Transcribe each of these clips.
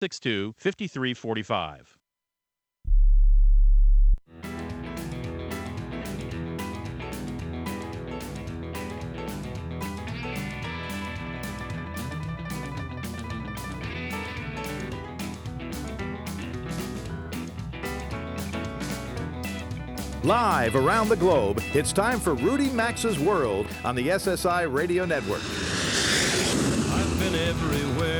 62 5345. Live around the globe, it's time for Rudy Maxa's World on the SSI Radio Network. I've been everywhere, man.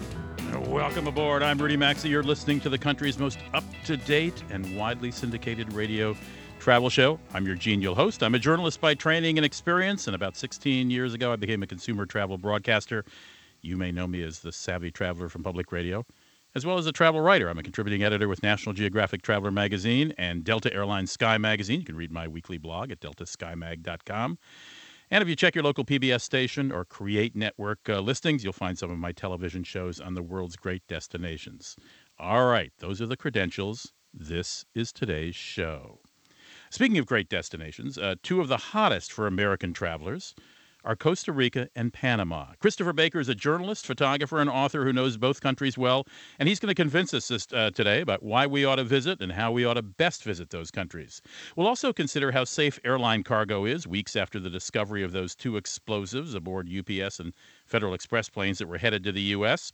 Welcome aboard. I'm Rudy Maxa. You're listening to the country's most up to date and widely syndicated radio travel show. I'm your genial host. I'm a journalist by training and experience, and about 16 years ago, I became a consumer travel broadcaster. You may know me as the savvy traveler from public radio, as well as a travel writer. I'm a contributing editor with National Geographic Traveler magazine and Delta Airlines Sky magazine. You can read my weekly blog at deltaskymag.com. And if you check your local PBS station or Create Network uh, listings, you'll find some of my television shows on the world's great destinations. All right, those are the credentials. This is today's show. Speaking of great destinations, uh, two of the hottest for American travelers are Costa Rica and Panama. Christopher Baker is a journalist, photographer, and author who knows both countries well, and he's going to convince us this, uh, today about why we ought to visit and how we ought to best visit those countries. We'll also consider how safe airline cargo is weeks after the discovery of those two explosives aboard UPS and Federal Express planes that were headed to the U.S.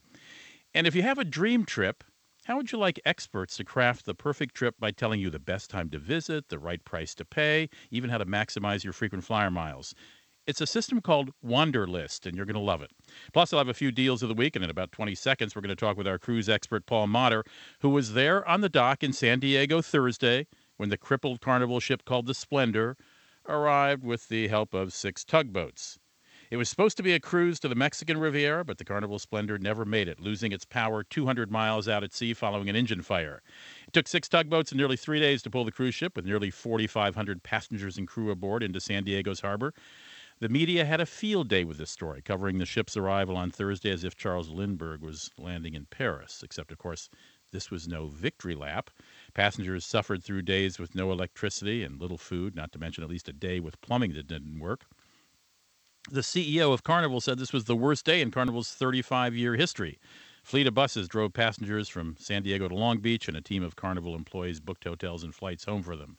And if you have a dream trip, how would you like experts to craft the perfect trip by telling you the best time to visit, the right price to pay, even how to maximize your frequent flyer miles? It's a system called Wanderlist, and you're going to love it. Plus, I'll have a few deals of the week, and in about 20 seconds, we're going to talk with our cruise expert, Paul Motter, who was there on the dock in San Diego Thursday when the crippled carnival ship called the Splendor arrived with the help of six tugboats. It was supposed to be a cruise to the Mexican Riviera, but the Carnival Splendor never made it, losing its power 200 miles out at sea following an engine fire. It took six tugboats and nearly three days to pull the cruise ship, with nearly 4,500 passengers and crew aboard, into San Diego's harbor. The media had a field day with this story, covering the ship's arrival on Thursday as if Charles Lindbergh was landing in Paris, except, of course, this was no victory lap. Passengers suffered through days with no electricity and little food, not to mention at least a day with plumbing that didn't work. The CEO of Carnival said this was the worst day in Carnival's 35 year history. Fleet of buses drove passengers from San Diego to Long Beach, and a team of Carnival employees booked hotels and flights home for them.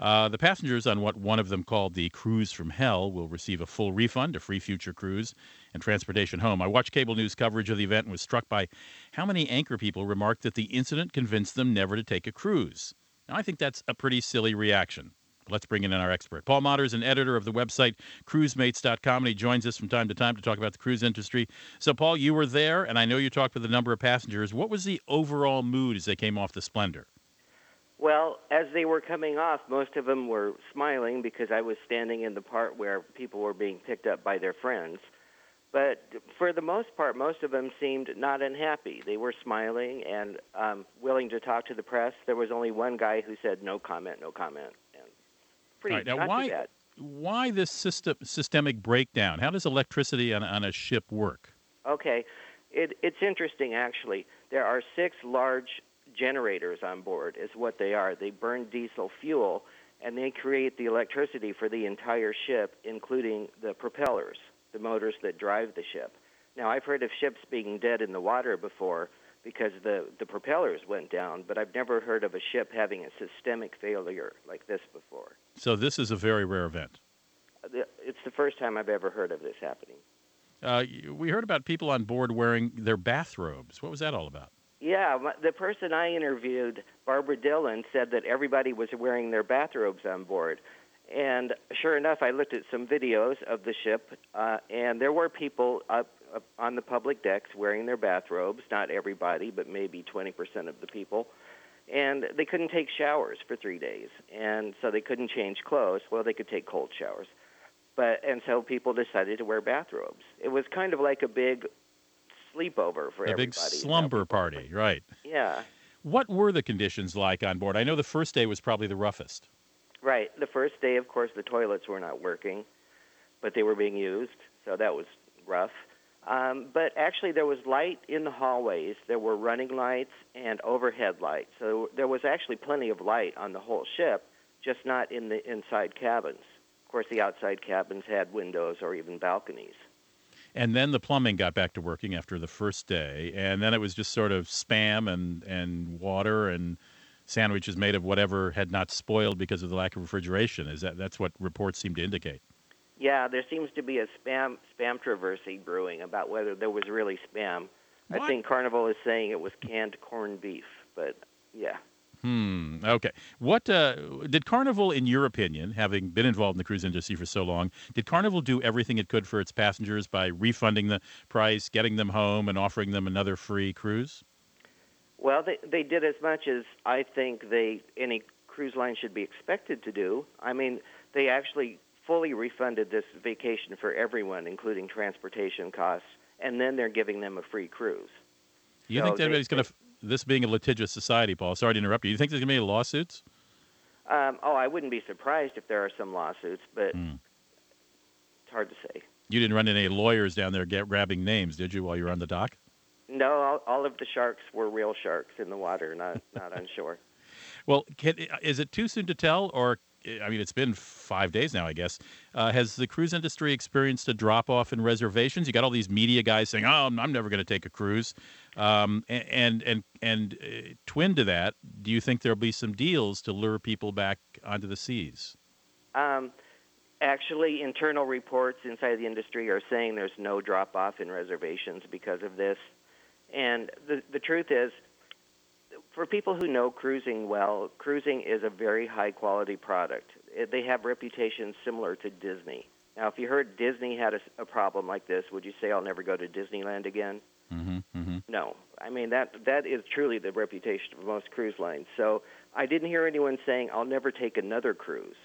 Uh, the passengers on what one of them called the cruise from hell will receive a full refund, a free future cruise, and transportation home. I watched cable news coverage of the event and was struck by how many anchor people remarked that the incident convinced them never to take a cruise. Now, I think that's a pretty silly reaction. Let's bring in our expert. Paul Motter is an editor of the website cruisemates.com, and he joins us from time to time to talk about the cruise industry. So, Paul, you were there, and I know you talked with a number of passengers. What was the overall mood as they came off the Splendor? Well, as they were coming off, most of them were smiling because I was standing in the part where people were being picked up by their friends. But for the most part, most of them seemed not unhappy. They were smiling and um, willing to talk to the press. There was only one guy who said no comment, no comment. And pretty All right, now why why this system, systemic breakdown? How does electricity on, on a ship work? Okay, it, it's interesting actually. There are six large generators on board, is what they are. They burn diesel fuel, and they create the electricity for the entire ship, including the propellers, the motors that drive the ship. Now, I've heard of ships being dead in the water before because the, the propellers went down, but I've never heard of a ship having a systemic failure like this before. So this is a very rare event. It's the first time I've ever heard of this happening. Uh, we heard about people on board wearing their bathrobes. What was that all about? Yeah, the person I interviewed, Barbara Dillon, said that everybody was wearing their bathrobes on board. And sure enough, I looked at some videos of the ship, uh, and there were people up, up on the public decks wearing their bathrobes. Not everybody, but maybe 20% of the people. And they couldn't take showers for three days, and so they couldn't change clothes. Well, they could take cold showers, but and so people decided to wear bathrobes. It was kind of like a big sleepover for a big slumber party, right? Yeah. What were the conditions like on board? I know the first day was probably the roughest. Right. The first day, of course, the toilets were not working, but they were being used, so that was rough. Um, but actually, there was light in the hallways. There were running lights and overhead lights. So there was actually plenty of light on the whole ship, just not in the inside cabins. Of course, the outside cabins had windows or even balconies. And then the plumbing got back to working after the first day, and then it was just sort of spam and, and water and sandwiches made of whatever had not spoiled because of the lack of refrigeration. Is that that's what reports seem to indicate? Yeah, there seems to be a spam spam controversy brewing about whether there was really spam. What? I think Carnival is saying it was canned corned beef, but yeah. Hmm. Okay. What uh, did Carnival, in your opinion, having been involved in the cruise industry for so long, did Carnival do everything it could for its passengers by refunding the price, getting them home, and offering them another free cruise? Well, they they did as much as I think they any cruise line should be expected to do. I mean, they actually fully refunded this vacation for everyone, including transportation costs, and then they're giving them a free cruise. You So think anybody's going to, this being a litigious society, Paul, sorry to interrupt you, Do you think there's going to be any lawsuits? Um, oh, I wouldn't be surprised if there are some lawsuits, but Hmm. it's hard to say. You didn't run into any lawyers down there get, grabbing names, did you, while you were on the dock? No, all, all of the sharks were real sharks in the water, not not on shore. Well, can, is it too soon to tell, or I mean, it's been five days now, I guess. Uh, has the cruise industry experienced a drop off in reservations? You got all these media guys saying, "Oh, I'm I'm never going to take a cruise," um, and and and uh, twin to that, do you think there'll be some deals to lure people back onto the seas? Um, actually, internal reports inside the industry are saying there's no drop off in reservations because of this. And the the truth is, for people who know cruising well, cruising is a very high quality product. It, they have reputations similar to Disney. Now, if you heard Disney had a problem like this, would you say I'll never go to Disneyland again? Mm-hmm, mm-hmm. No, I mean that that is truly the reputation of most cruise lines. So I didn't hear anyone saying I'll never take another cruise.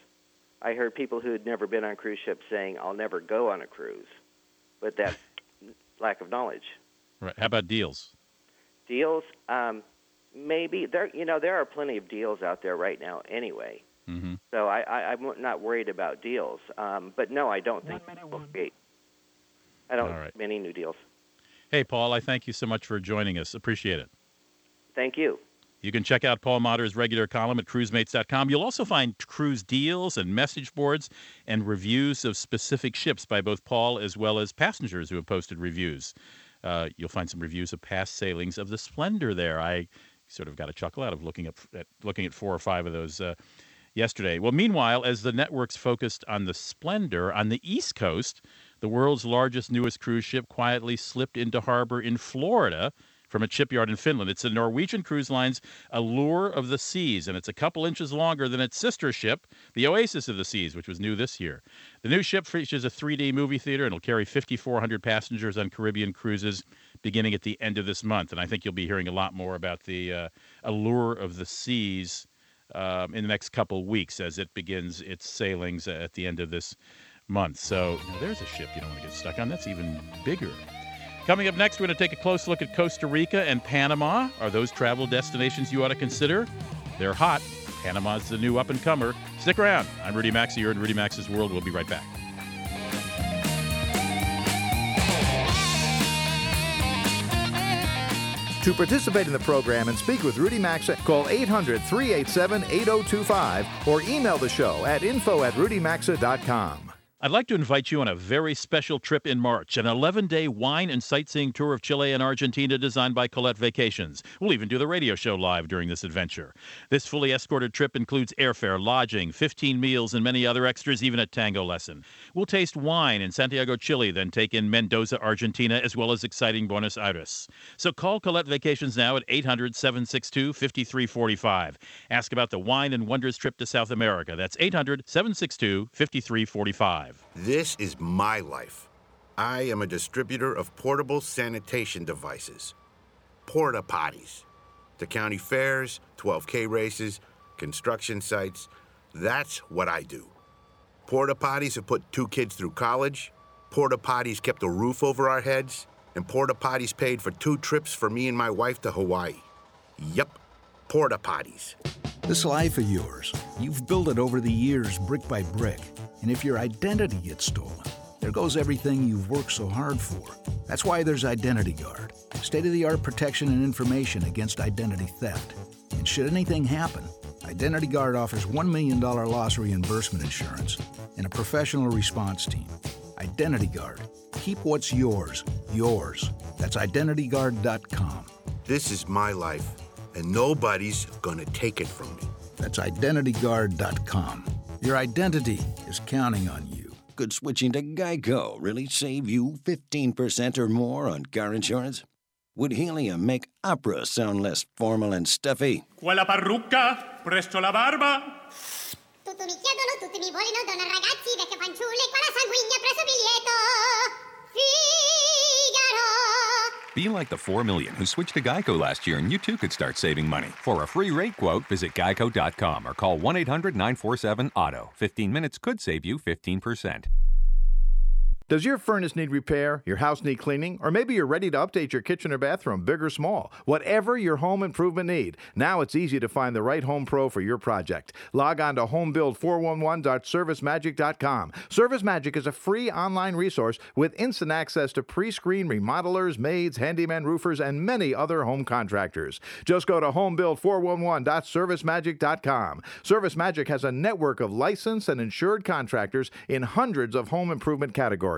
I heard people who had never been on cruise ships saying I'll never go on a cruise, but that's lack of knowledge. Right. How about deals? Deals, um, maybe there. You know there are plenty of deals out there right now anyway. Mm-hmm. So I, I I'm not worried about deals. Um, but no, I don't think we'll create. I don't All right. many new deals. Hey, Paul, I thank you so much for joining us. Appreciate it. Thank you. You can check out Paul Motter's regular column at cruisemates.com. You'll also find cruise deals and message boards and reviews of specific ships by both Paul as well as passengers who have posted reviews. Uh, you'll find some reviews of past sailings of the Splendor there. I sort of got a chuckle out of looking at, at looking at four or five of those uh, yesterday. Well, meanwhile, as the networks focused on the Splendor on the East Coast, the world's largest, newest cruise ship quietly slipped into harbor in Florida from a shipyard in Finland. It's the Norwegian Cruise Line's Allure of the Seas, and it's a couple inches longer than its sister ship, the Oasis of the Seas, which was new this year. The new ship features a 3D movie theater and will carry 5,400 passengers on Caribbean cruises beginning at the end of this month. And I think you'll be hearing a lot more about the uh, Allure of the Seas um, in the next couple weeks as it begins its sailings at the end of this month. So there's a ship you don't want to get stuck on. That's even bigger. Coming up next, we're going to take a close look at Costa Rica and Panama. Are those travel destinations you ought to consider? They're hot. Panama's the new up and comer. Stick around. I'm Rudy Maxa. You're in Rudy Maxa's World. We'll be right back. To participate in the program and speak with Rudy Maxa, call 800 387 8025 or email the show at info at rudymaxa.com. I'd like to invite you on a very special trip in March, an 11 day wine and sightseeing tour of Chile and Argentina designed by Colette Vacations. We'll even do the radio show live during this adventure. This fully escorted trip includes airfare, lodging, 15 meals, and many other extras, even a tango lesson. We'll taste wine in Santiago, Chile, then take in Mendoza, Argentina, as well as exciting Buenos Aires. So call Colette Vacations now at 800 762 5345. Ask about the wine and wonders trip to South America. That's 800 762 5345. This is my life. I am a distributor of portable sanitation devices. Porta potties. To county fairs, 12K races, construction sites. That's what I do. Porta potties have put two kids through college. Porta potties kept a roof over our heads. And porta potties paid for two trips for me and my wife to Hawaii. Yep, porta potties. This life of yours, you've built it over the years, brick by brick. And if your identity gets stolen, there goes everything you've worked so hard for. That's why there's Identity Guard state of the art protection and information against identity theft. And should anything happen, Identity Guard offers $1 million loss reimbursement insurance and a professional response team. Identity Guard. Keep what's yours, yours. That's IdentityGuard.com. This is my life, and nobody's gonna take it from me. That's IdentityGuard.com. Your identity is counting on you. Could switching to Geico really save you 15% or more on car insurance? Would helium make opera sound less formal and stuffy? Quella parrucca? Presto la barba? Tutti mi chiedono, tutti mi vogliono, donne ragazzi, vecchie fanciulle, quella sanguigna presso biglietto. Be like the 4 million who switched to Geico last year and you too could start saving money. For a free rate quote, visit geico.com or call 1 800 947 AUTO. 15 minutes could save you 15%. Does your furnace need repair, your house need cleaning, or maybe you're ready to update your kitchen or bathroom, big or small? Whatever your home improvement need, now it's easy to find the right home pro for your project. Log on to homebuild411.servicemagic.com. ServiceMagic is a free online resource with instant access to pre-screen remodelers, maids, handyman roofers, and many other home contractors. Just go to homebuild411.servicemagic.com. ServiceMagic has a network of licensed and insured contractors in hundreds of home improvement categories.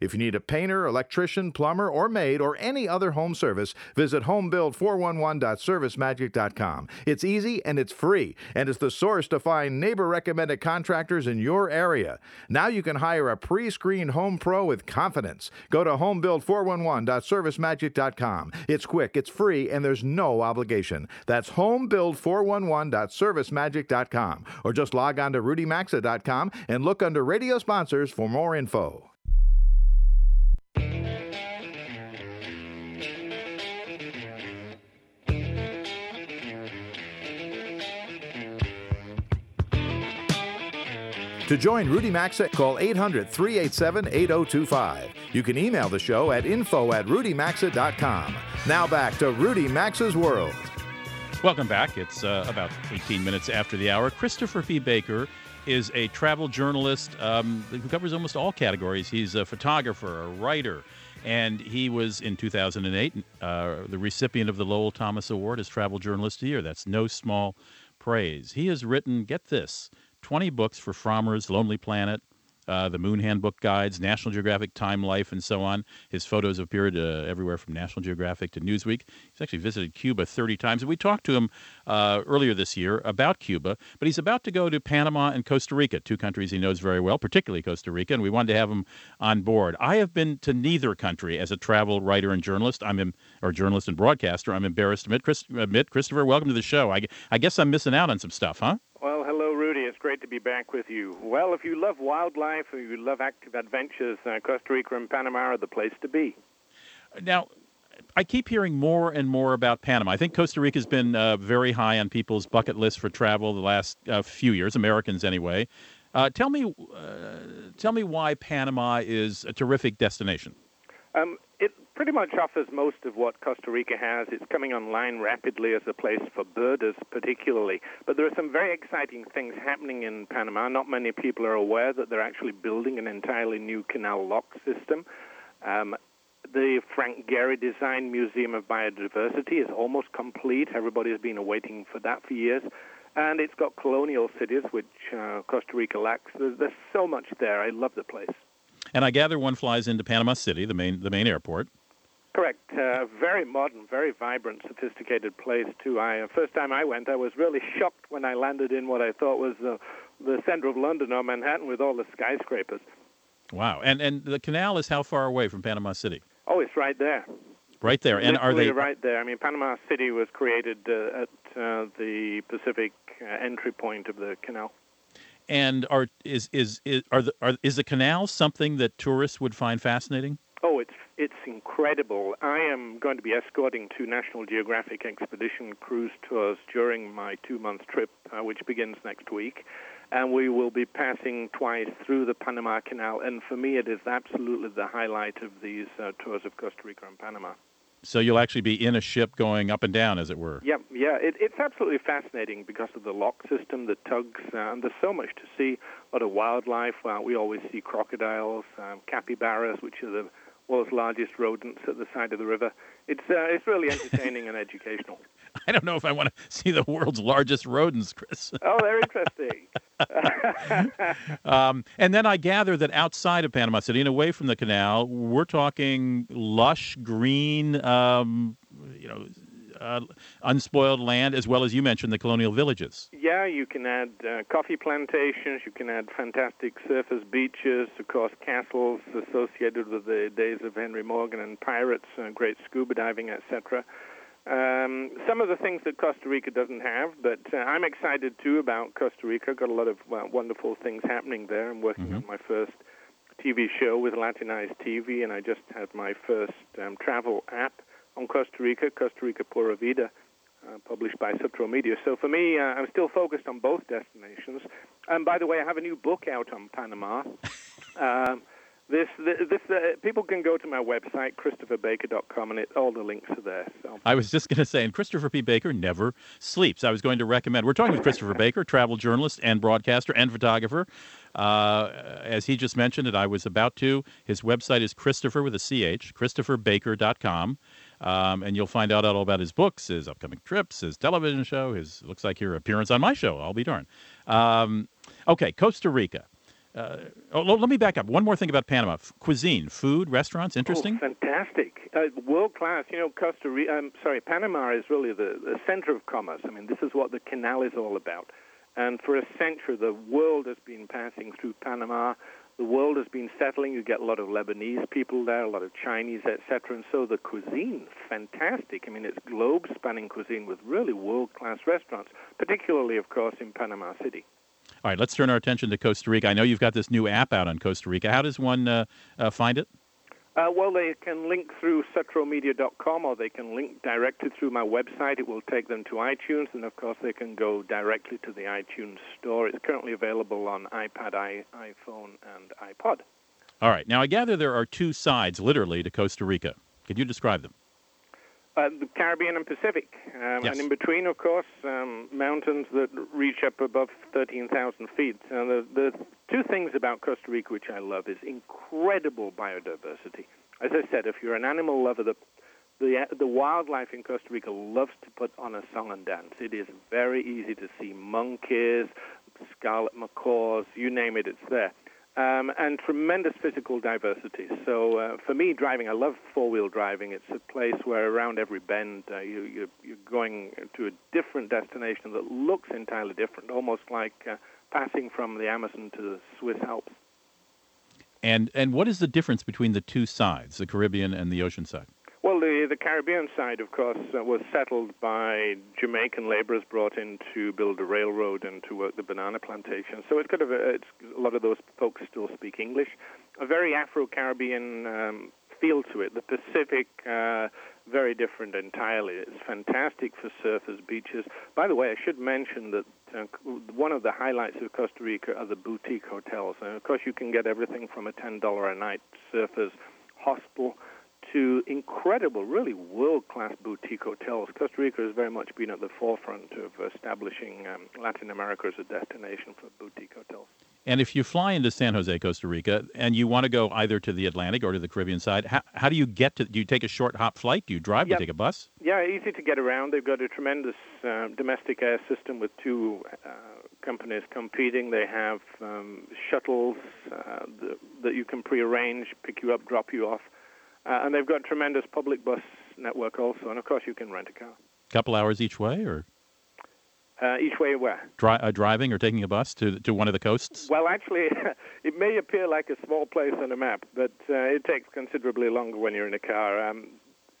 If you need a painter, electrician, plumber, or maid, or any other home service, visit homebuild411.servicemagic.com. It's easy and it's free, and it's the source to find neighbor recommended contractors in your area. Now you can hire a pre screened home pro with confidence. Go to homebuild411.servicemagic.com. It's quick, it's free, and there's no obligation. That's homebuild411.servicemagic.com. Or just log on to rudymaxa.com and look under radio sponsors for more info. To join Rudy Maxa, call 800 387 8025. You can email the show at info at rudymaxa.com. Now back to Rudy Maxa's World. Welcome back. It's uh, about 18 minutes after the hour. Christopher P. Baker is a travel journalist um, who covers almost all categories. He's a photographer, a writer, and he was in 2008 uh, the recipient of the Lowell Thomas Award as Travel Journalist of the Year. That's no small praise. He has written, get this, 20 books for Frommer's Lonely Planet, uh, the Moon Handbook Guides, National Geographic Time Life, and so on. His photos have appeared uh, everywhere from National Geographic to Newsweek. He's actually visited Cuba 30 times. And we talked to him uh, earlier this year about Cuba, but he's about to go to Panama and Costa Rica, two countries he knows very well, particularly Costa Rica, and we wanted to have him on board. I have been to neither country as a travel writer and journalist. I'm in, or journalist and broadcaster. I'm embarrassed to admit, Chris, admit Christopher, welcome to the show. I, I guess I'm missing out on some stuff, huh? Well, hello, Rudy. It's great to be back with you. Well, if you love wildlife or you love active adventures, uh, Costa Rica and Panama are the place to be. Now, I keep hearing more and more about Panama. I think Costa Rica has been uh, very high on people's bucket list for travel the last uh, few years, Americans anyway. Uh, tell me, uh, tell me why Panama is a terrific destination. Um, it pretty much offers most of what Costa Rica has. It's coming online rapidly as a place for birders, particularly. But there are some very exciting things happening in Panama. Not many people are aware that they're actually building an entirely new canal lock system. Um, the Frank Gehry Design Museum of Biodiversity is almost complete. Everybody has been waiting for that for years. And it's got colonial cities, which uh, Costa Rica lacks. There's, there's so much there. I love the place. And I gather one flies into Panama City, the main the main airport. Correct. Uh, very modern, very vibrant, sophisticated place too. I uh, first time I went, I was really shocked when I landed in what I thought was uh, the center of London or Manhattan with all the skyscrapers. Wow. And and the canal is how far away from Panama City? Oh, it's right there. Right there. And Literally are they right there? I mean, Panama City was created uh, at uh, the Pacific uh, entry point of the canal. And are is is is are the are, is the canal something that tourists would find fascinating? Oh, it's it's incredible. I am going to be escorting two National Geographic expedition cruise tours during my two-month trip, uh, which begins next week, and we will be passing twice through the Panama Canal. And for me, it is absolutely the highlight of these uh, tours of Costa Rica and Panama. So you'll actually be in a ship going up and down, as it were. Yeah, yeah. It, it's absolutely fascinating because of the lock system, the tugs, uh, and there's so much to see. A lot of wildlife. Uh, we always see crocodiles, um, capybaras, which are the world's largest rodents at the side of the river. It's uh, it's really entertaining and educational. I don't know if I want to see the world's largest rodents, Chris. oh, they're interesting. um, and then I gather that outside of Panama City and away from the canal, we're talking lush green, um, you know, uh, unspoiled land, as well as you mentioned the colonial villages. Yeah, you can add uh, coffee plantations. You can add fantastic surface beaches, of course, castles associated with the days of Henry Morgan and pirates, uh, great scuba diving, etc. Um, some of the things that Costa Rica doesn't have, but uh, I'm excited too about Costa Rica. Got a lot of well, wonderful things happening there. I'm working mm-hmm. on my first TV show with Latinized TV, and I just had my first um, travel app on Costa Rica, Costa Rica Pura Vida, uh, published by Sutro Media. So for me, uh, I'm still focused on both destinations. And by the way, I have a new book out on Panama. um, this, this, uh, people can go to my website, ChristopherBaker.com, and it, all the links are there. So. I was just going to say, and Christopher P. Baker never sleeps. I was going to recommend. We're talking with Christopher Baker, travel journalist and broadcaster and photographer. Uh, as he just mentioned, and I was about to. His website is Christopher with a C-H, ChristopherBaker.com. Um, and you'll find out all about his books, his upcoming trips, his television show, his looks like your appearance on my show. I'll be darned. Um, okay, Costa Rica. Uh, oh, let me back up. One more thing about Panama: F- cuisine, food, restaurants. Interesting. Oh, fantastic, uh, world class. You know, Costa Rica. I'm sorry, Panama is really the, the center of commerce. I mean, this is what the canal is all about. And for a century, the world has been passing through Panama. The world has been settling. You get a lot of Lebanese people there, a lot of Chinese, etc. And so the cuisine, fantastic. I mean, it's globe-spanning cuisine with really world-class restaurants, particularly, of course, in Panama City. All right, let's turn our attention to Costa Rica. I know you've got this new app out on Costa Rica. How does one uh, uh, find it? Uh, well, they can link through sutromedia.com or they can link directly through my website. It will take them to iTunes, and of course, they can go directly to the iTunes store. It's currently available on iPad, I, iPhone, and iPod. All right. Now, I gather there are two sides, literally, to Costa Rica. Could you describe them? Uh, the Caribbean and Pacific. Um, yes. And in between, of course, um, mountains that reach up above 13,000 feet. Uh, the, the two things about Costa Rica which I love is incredible biodiversity. As I said, if you're an animal lover, the, the, the wildlife in Costa Rica loves to put on a song and dance. It is very easy to see monkeys, scarlet macaws, you name it, it's there um, and tremendous physical diversity. So uh, for me, driving, I love four-wheel driving. It's a place where around every bend uh, you, you, you're going to a different destination that looks entirely different, almost like uh, passing from the Amazon to the Swiss Alps. And and what is the difference between the two sides, the Caribbean and the ocean side? The, the Caribbean side, of course, uh, was settled by Jamaican laborers brought in to build a railroad and to work the banana plantation. So it's kind of a, a lot of those folks still speak English. A very Afro-Caribbean um, feel to it. The Pacific, uh, very different entirely. It's fantastic for surfers, beaches. By the way, I should mention that uh, one of the highlights of Costa Rica are the boutique hotels. And of course, you can get everything from a $10 a night surfers hostel to incredible, really world class boutique hotels. Costa Rica has very much been at the forefront of establishing um, Latin America as a destination for boutique hotels. And if you fly into San Jose, Costa Rica, and you want to go either to the Atlantic or to the Caribbean side, how, how do you get to? Do you take a short hop flight? Do you drive? Do you take a bus? Yeah, easy to get around. They've got a tremendous uh, domestic air system with two uh, companies competing. They have um, shuttles uh, that you can pre-arrange, pick you up, drop you off. Uh, and they've got tremendous public bus network also, and of course you can rent a car. A Couple hours each way, or uh, each way where? Dri- uh, driving or taking a bus to to one of the coasts? Well, actually, it may appear like a small place on a map, but uh, it takes considerably longer when you're in a car. Um,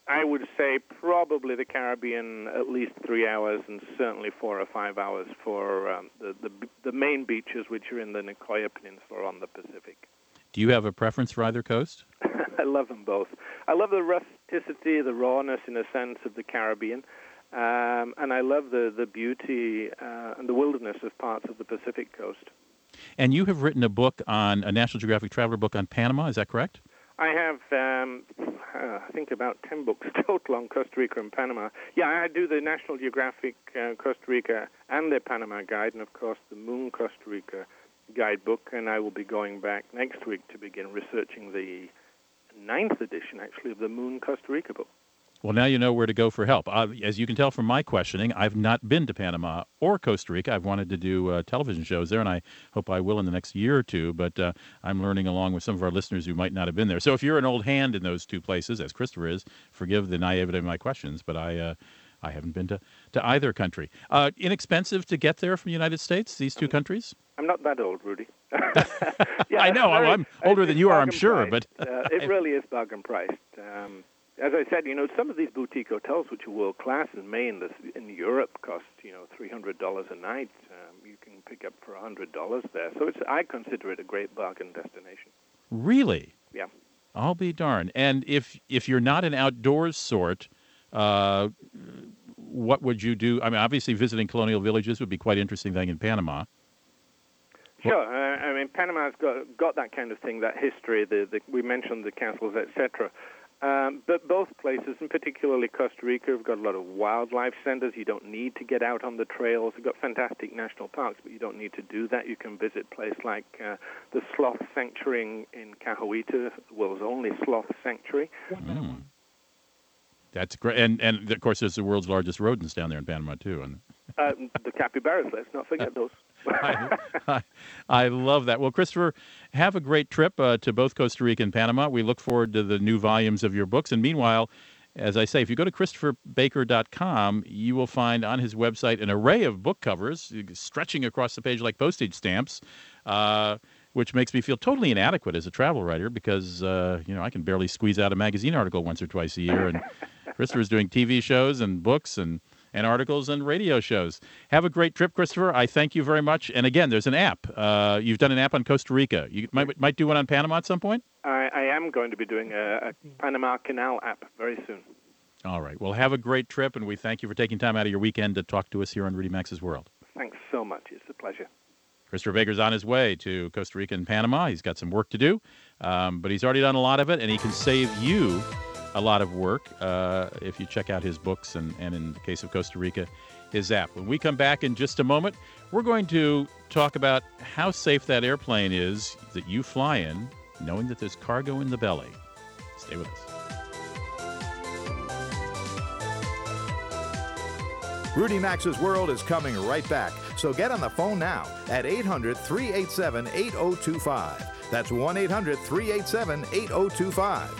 I would say probably the Caribbean at least three hours, and certainly four or five hours for um, the, the the main beaches, which are in the Nicoya Peninsula on the Pacific. Do you have a preference for either coast? I love them both. I love the rusticity, the rawness, in a sense, of the Caribbean, um, and I love the the beauty uh, and the wilderness of parts of the Pacific coast. And you have written a book on a National Geographic traveler book on Panama. Is that correct? I have. Um, uh, I think about 10 books total on Costa Rica and Panama. Yeah, I do the National Geographic uh, Costa Rica and the Panama Guide, and of course the Moon Costa Rica guidebook, and I will be going back next week to begin researching the ninth edition, actually, of the Moon Costa Rica book. Well, now you know where to go for help. Uh, as you can tell from my questioning, I've not been to Panama or Costa Rica. I've wanted to do uh, television shows there, and I hope I will in the next year or two. But uh, I'm learning along with some of our listeners who might not have been there. So if you're an old hand in those two places, as Christopher is, forgive the naivety of my questions, but I. I haven't been to, to either country. Uh, inexpensive to get there from the United States, these two countries? I'm not that old, Rudy. yeah, I know. Very, I'm older than you are, I'm sure. Priced. But uh, it really is bargain priced. Um, as I said, you know, some of these boutique hotels, which are world class in Maine, this, in Europe, cost you know three hundred dollars a night. Um, you can pick up for hundred dollars there. So it's I consider it a great bargain destination. Really? Yeah. I'll be darned. And if if you're not an outdoors sort, uh, what would you do? I mean, obviously, visiting colonial villages would be quite interesting thing in Panama. Sure. Uh, I mean, Panama's got got that kind of thing, that history. The, the we mentioned the castles, etc. Um, but both places, and particularly Costa Rica, have got a lot of wildlife centers. You don't need to get out on the trails. You've got fantastic national parks, but you don't need to do that. You can visit places like uh, the Sloth Sanctuary in, in Cahuita, the world's only sloth sanctuary. Mm. That's great, and and of course, there's the world's largest rodents down there in Panama too, and uh, the capybaras. Let's not forget those. I, I, I, love that. Well, Christopher, have a great trip uh, to both Costa Rica and Panama. We look forward to the new volumes of your books. And meanwhile, as I say, if you go to ChristopherBaker.com, you will find on his website an array of book covers stretching across the page like postage stamps. Uh, which makes me feel totally inadequate as a travel writer because uh, you know I can barely squeeze out a magazine article once or twice a year, and Christopher's doing TV shows and books and and articles and radio shows. Have a great trip, Christopher. I thank you very much. And again, there's an app. Uh, you've done an app on Costa Rica. You might might do one on Panama at some point. I, I am going to be doing a, a Panama Canal app very soon. All right. Well, have a great trip, and we thank you for taking time out of your weekend to talk to us here on Rudy Maxa's World. Thanks so much. It's a pleasure. Christopher Baker's on his way to Costa Rica and Panama. He's got some work to do, um, but he's already done a lot of it, and he can save you a lot of work uh, if you check out his books and, and, in the case of Costa Rica, his app. When we come back in just a moment, we're going to talk about how safe that airplane is that you fly in, knowing that there's cargo in the belly. Stay with us. Rudy Maxa's World is coming right back, so get on the phone now at 800 387 8025. That's 1 800 387 8025.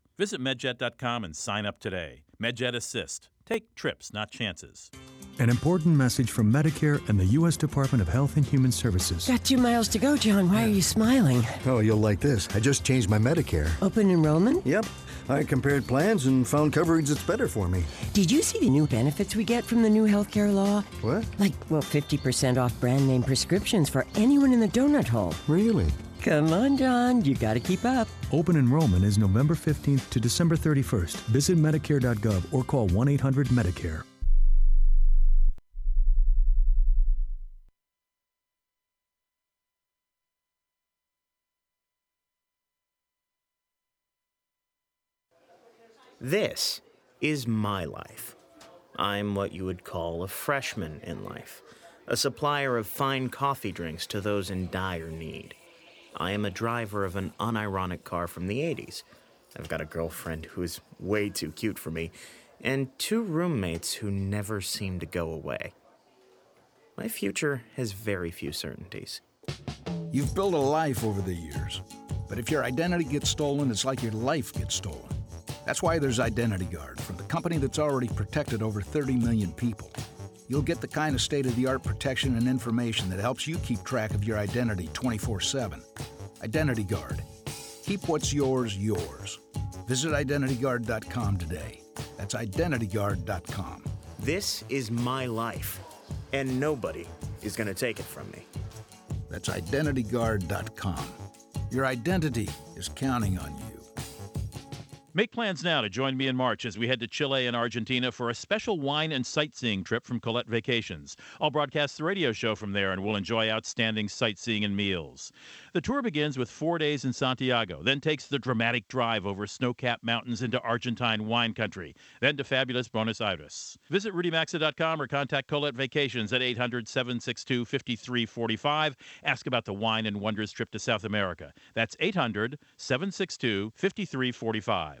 Visit medjet.com and sign up today. MedJet Assist. Take trips, not chances. An important message from Medicare and the U.S. Department of Health and Human Services. Got two miles to go, John. Why are you smiling? Oh, you'll like this. I just changed my Medicare. Open enrollment? Yep. I compared plans and found coverage that's better for me. Did you see the new benefits we get from the new healthcare law? What? Like, well, 50% off brand name prescriptions for anyone in the donut hole. Really? Come on, John. You got to keep up. Open enrollment is November 15th to December 31st. Visit Medicare.gov or call 1 800 Medicare. This is my life. I'm what you would call a freshman in life, a supplier of fine coffee drinks to those in dire need. I am a driver of an unironic car from the 80s. I've got a girlfriend who is way too cute for me, and two roommates who never seem to go away. My future has very few certainties. You've built a life over the years, but if your identity gets stolen, it's like your life gets stolen. That's why there's Identity Guard from the company that's already protected over 30 million people. You'll get the kind of state of the art protection and information that helps you keep track of your identity 24 7. Identity Guard. Keep what's yours, yours. Visit IdentityGuard.com today. That's IdentityGuard.com. This is my life, and nobody is going to take it from me. That's IdentityGuard.com. Your identity is counting on you. Make plans now to join me in March as we head to Chile and Argentina for a special wine and sightseeing trip from Colette Vacations. I'll broadcast the radio show from there and we'll enjoy outstanding sightseeing and meals. The tour begins with four days in Santiago, then takes the dramatic drive over snow capped mountains into Argentine wine country, then to fabulous Buenos Aires. Visit rudymaxa.com or contact Colette Vacations at 800 762 5345. Ask about the Wine and Wonders trip to South America. That's 800 762 5345.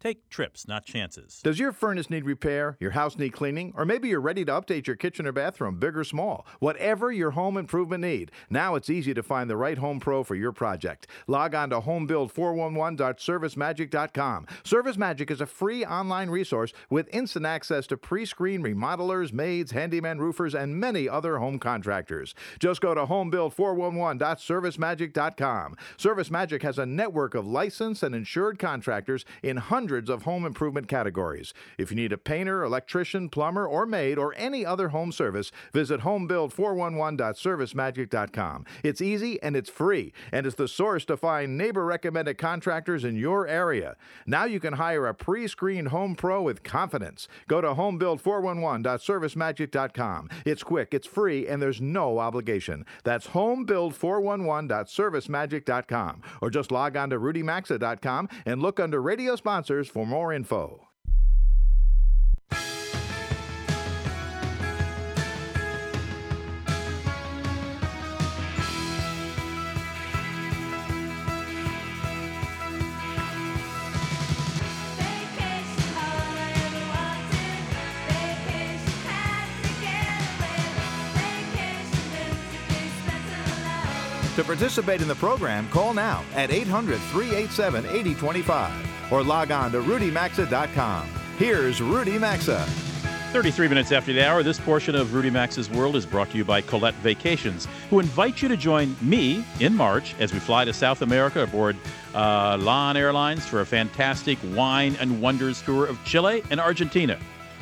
Take trips, not chances. Does your furnace need repair? Your house need cleaning? Or maybe you're ready to update your kitchen or bathroom, big or small? Whatever your home improvement need, now it's easy to find the right home pro for your project. Log on to homebuild411.servicemagic.com. ServiceMagic is a free online resource with instant access to pre-screen remodelers, maids, handyman roofers, and many other home contractors. Just go to homebuild411.servicemagic.com. ServiceMagic has a network of licensed and insured contractors in hundreds hundreds of home improvement categories. If you need a painter, electrician, plumber, or maid, or any other home service, visit homebuild411.servicemagic.com. It's easy and it's free, and it's the source to find neighbor recommended contractors in your area. Now you can hire a pre screened home pro with confidence. Go to homebuild411.servicemagic.com. It's quick, it's free, and there's no obligation. That's homebuild411.servicemagic.com. Or just log on to rudymaxa.com and look under radio for more info. To participate in the program, call now at 800 387 8025 or log on to rudymaxa.com. Here's Rudy Maxa. 33 minutes after the hour, this portion of Rudy Maxa's World is brought to you by Colette Vacations, who invite you to join me in March as we fly to South America aboard uh, Airlines for a fantastic wine and wonders tour of Chile and Argentina.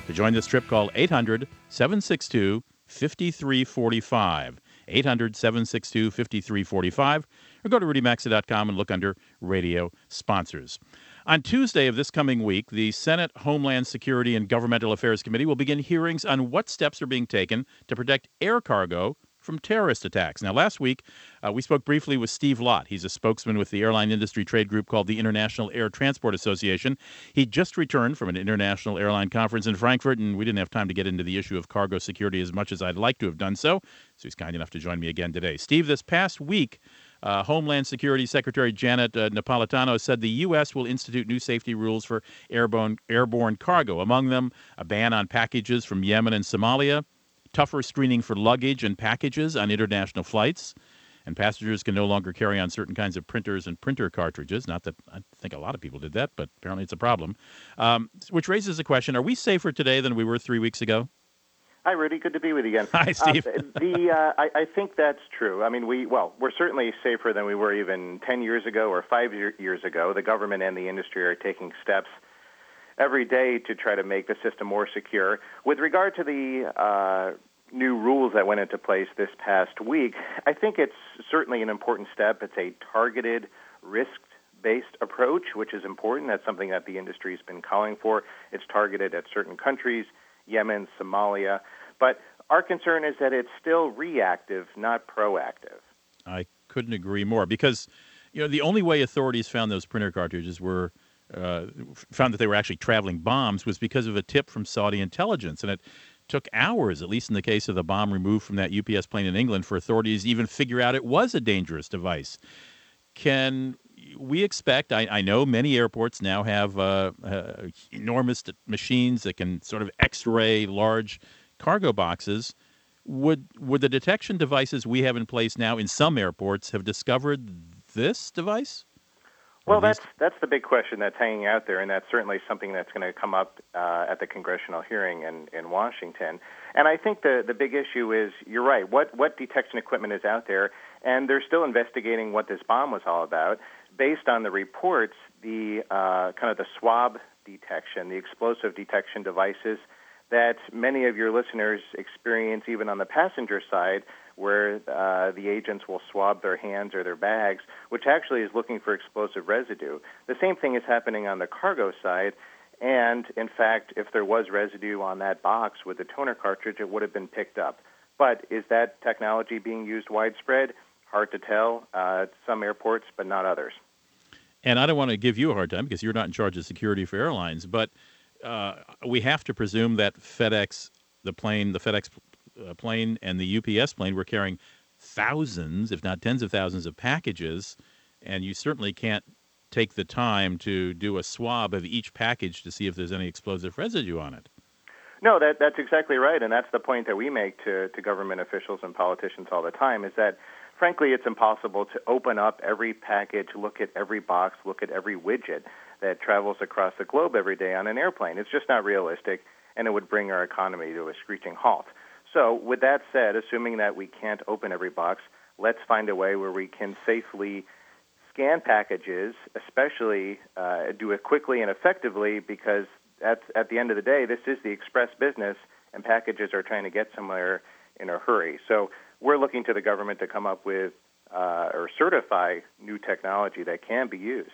To join this trip, call 800 762 5345. 800 762 5345, or go to rudymaxa.com and look under radio sponsors. On Tuesday of this coming week, the Senate Homeland Security and Governmental Affairs Committee will begin hearings on what steps are being taken to protect air cargo from terrorist attacks. Now, last week, uh, we spoke briefly with Steve Lott. He's a spokesman with the airline industry trade group called the International Air Transport Association. He just returned from an international airline conference in Frankfurt, and we didn't have time to get into the issue of cargo security as much as I'd like to have done so. So he's kind enough to join me again today. Steve, this past week, uh, Homeland Security Secretary Janet uh, Napolitano said the U.S. will institute new safety rules for airborne, airborne cargo, among them a ban on packages from Yemen and Somalia, tougher screening for luggage and packages on international flights, and passengers can no longer carry on certain kinds of printers and printer cartridges. Not that I think a lot of people did that, but apparently it's a problem. Um, which raises the question: Are we safer today than we were three weeks ago? Hi, Rudy. Good to be with you again. Hi, Steve. Uh, the uh, I, I think that's true. I mean, we well, we're certainly safer than we were even ten years ago or five year, years ago. The government and the industry are taking steps every day to try to make the system more secure. With regard to the uh, new rules that went into place this past week, I think it's certainly an important step. It's a targeted, risk based approach, which is important. That's something that the industry has been calling for. It's targeted at certain countries, Yemen, Somalia. But our concern is that it's still reactive, not proactive. I couldn't agree more because you know the only way authorities found those printer cartridges were uh, found that they were actually traveling bombs was because of a tip from Saudi intelligence, and it took hours, at least in the case of the bomb removed from that UPS plane in England, for authorities to even figure out it was a dangerous device. Can we expect, I, I, know many airports now have uh, uh, enormous machines that can sort of x ray large cargo boxes. Would, would the detection devices we have in place now in some airports have discovered this device? Well, that's that's the big question that's hanging out there, and that's certainly something that's going to come up uh, at the congressional hearing in, in Washington. And I think the the big issue is you're right. What what detection equipment is out there, and they're still investigating what this bomb was all about. Based on the reports, the uh, kind of the swab detection, the explosive detection devices that many of your listeners experience even on the passenger side where uh, the agents will swab their hands or their bags, which actually is looking for explosive residue. The same thing is happening on the cargo side. And in fact, if there was residue on that box with the toner cartridge, it would have been picked up. But is that technology being used widespread? Hard to tell. Uh, some airports, but not others. And I don't want to give you a hard time because you're not in charge of security for airlines, but uh, we have to presume that FedEx, the plane, the FedEx uh, plane and the UPS plane were carrying thousands, if not tens of thousands, of packages, and you certainly can't take the time to do a swab of each package to see if there's any explosive residue on it. No, that, that's exactly right, and that's the point that we make to, to government officials and politicians all the time. Is that frankly, it's impossible to open up every package, look at every box, look at every widget that travels across the globe every day on an airplane. It's just not realistic, and it would bring our economy to a screeching halt. So, with that said, assuming that we can't open every box, let's find a way where we can safely scan packages, especially uh, do it quickly and effectively, because at, at the end of the day, this is the express business, and packages are trying to get somewhere in a hurry. So, we're looking to the government to come up with uh, or certify new technology that can be used.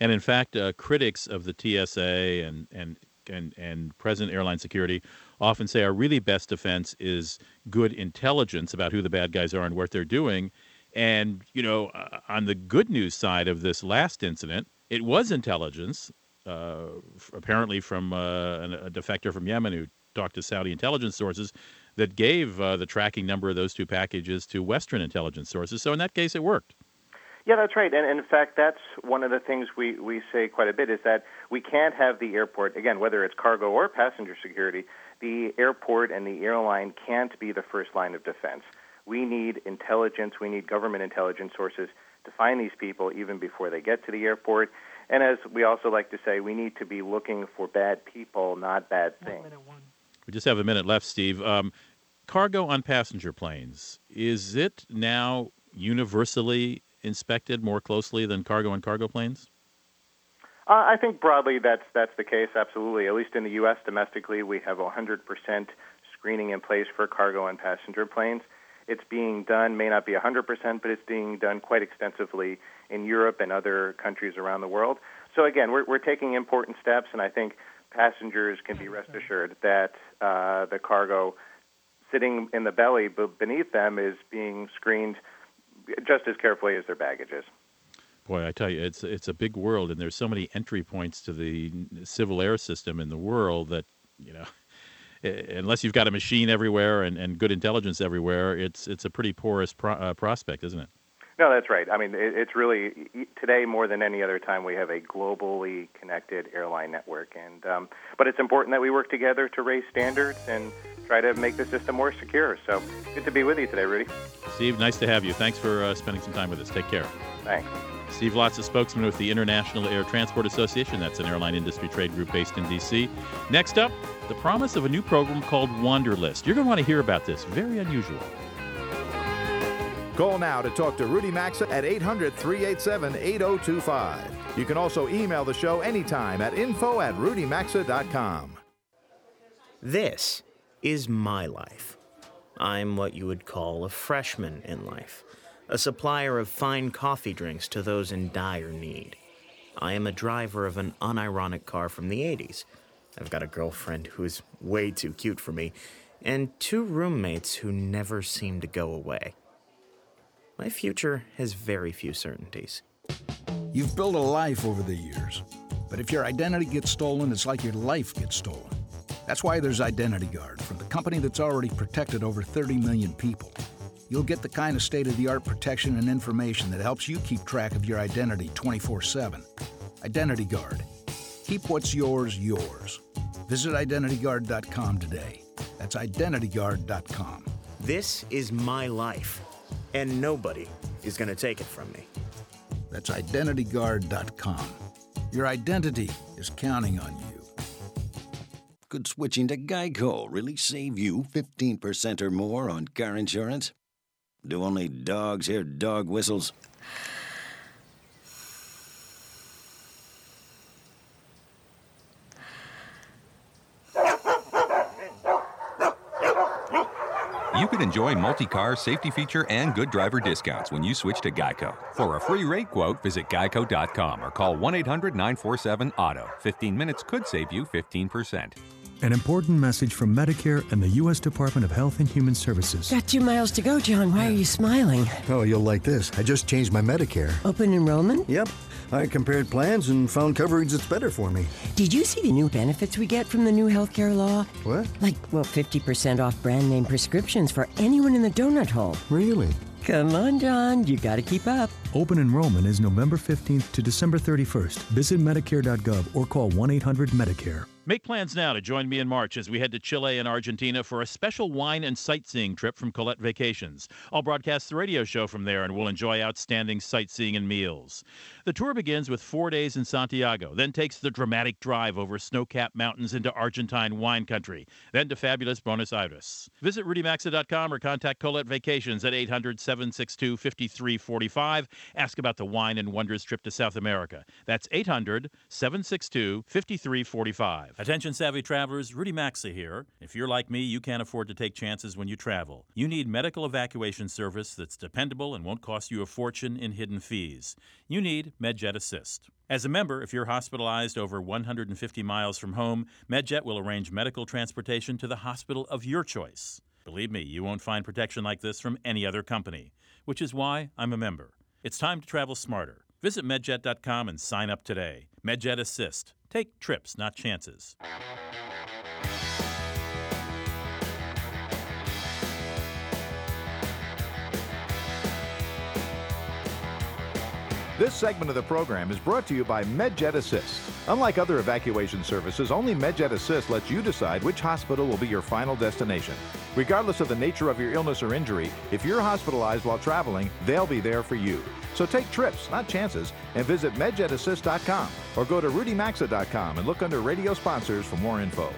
And in fact, uh, critics of the TSA and, and and, and present airline security often say our really best defense is good intelligence about who the bad guys are and what they're doing. And, you know, uh, on the good news side of this last incident, it was intelligence, uh, apparently from uh, a defector from Yemen who talked to Saudi intelligence sources that gave uh, the tracking number of those two packages to Western intelligence sources. So in that case, it worked. Yeah, that's right. And, and, in fact, that's one of the things we, we say quite a bit is that we can't have the airport, again, whether it's cargo or passenger security, the airport and the airline can't be the first line of defense. We need intelligence, we need government intelligence sources to find these people even before they get to the airport. And as we also like to say, we need to be looking for bad people, not bad things. We just have a minute left, Steve. Um, cargo on passenger planes, is it now universally inspected more closely than cargo on cargo planes? Uh, I think broadly that's that's the case. Absolutely. At least in the U.S. domestically, we have 100% screening in place for cargo and passenger planes. It's being done, may not be 100%, but it's being done quite extensively in Europe and other countries around the world. So again, we're we're taking important steps, and I think passengers can be rest assured that uh, the cargo sitting in the belly beneath them is being screened just as carefully as their baggage is. Boy, I tell you, it's it's a big world, and there's so many entry points to the civil air system in the world that you know, unless you've got a machine everywhere and, and good intelligence everywhere, it's it's a pretty porous pro- uh, prospect, isn't it? No, that's right. I mean, it, it's really today more than any other time we have a globally connected airline network, and um, but it's important that we work together to raise standards and try to make the system more secure. So good to be with you today, Rudy. Steve, nice to have you. Thanks for uh, spending some time with us. Take care. Thanks. Steve Lotz, a spokesman with the International Air Transport Association. That's an airline industry trade group based in D.C. Next up, the promise of a new program called Wanderlist. You're going to want to hear about this. Very unusual. Call now to talk to Rudy Maxa at 800 387 8025. You can also email the show anytime at info at rudymaxa.com. This is my life. I'm what you would call a freshman in life, a supplier of fine coffee drinks to those in dire need. I am a driver of an unironic car from the 80s. I've got a girlfriend who is way too cute for me, and two roommates who never seem to go away. My future has very few certainties. You've built a life over the years, but if your identity gets stolen, it's like your life gets stolen. That's why there's Identity Guard from the company that's already protected over 30 million people. You'll get the kind of state of the art protection and information that helps you keep track of your identity 24 7. Identity Guard. Keep what's yours yours. Visit IdentityGuard.com today. That's IdentityGuard.com. This is my life, and nobody is going to take it from me. That's IdentityGuard.com. Your identity is counting on you. Could switching to Geico really save you 15% or more on car insurance? Do only dogs hear dog whistles? You could enjoy multi car safety feature and good driver discounts when you switch to Geico. For a free rate quote, visit geico.com or call 1 800 947 AUTO. 15 minutes could save you 15%. An important message from Medicare and the U.S. Department of Health and Human Services. Got two miles to go, John. Why are you smiling? Oh, you'll like this. I just changed my Medicare. Open enrollment? Yep. I compared plans and found coverage that's better for me. Did you see the new benefits we get from the new healthcare law? What? Like, well, 50% off brand name prescriptions for anyone in the donut hole. Really? Come on, John. You got to keep up. Open enrollment is November 15th to December 31st. Visit Medicare.gov or call 1 800 Medicare. Make plans now to join me in March as we head to Chile and Argentina for a special wine and sightseeing trip from Colette Vacations. I'll broadcast the radio show from there and we'll enjoy outstanding sightseeing and meals. The tour begins with four days in Santiago, then takes the dramatic drive over snow capped mountains into Argentine wine country, then to fabulous Buenos Aires. Visit rudymaxa.com or contact Colette Vacations at 800 762 5345. Ask about the Wine and Wonders trip to South America. That's 800 762 5345. Attention savvy travelers, Rudy Maxa here. If you're like me, you can't afford to take chances when you travel. You need medical evacuation service that's dependable and won't cost you a fortune in hidden fees. You need MedJet Assist. As a member, if you're hospitalized over 150 miles from home, MedJet will arrange medical transportation to the hospital of your choice. Believe me, you won't find protection like this from any other company, which is why I'm a member. It's time to travel smarter. Visit medjet.com and sign up today. MedJet Assist. Take trips, not chances. This segment of the program is brought to you by MedJet Assist. Unlike other evacuation services, only MedJet Assist lets you decide which hospital will be your final destination. Regardless of the nature of your illness or injury, if you're hospitalized while traveling, they'll be there for you. So take trips, not chances, and visit medjetassist.com or go to rudymaxa.com and look under radio sponsors for more info.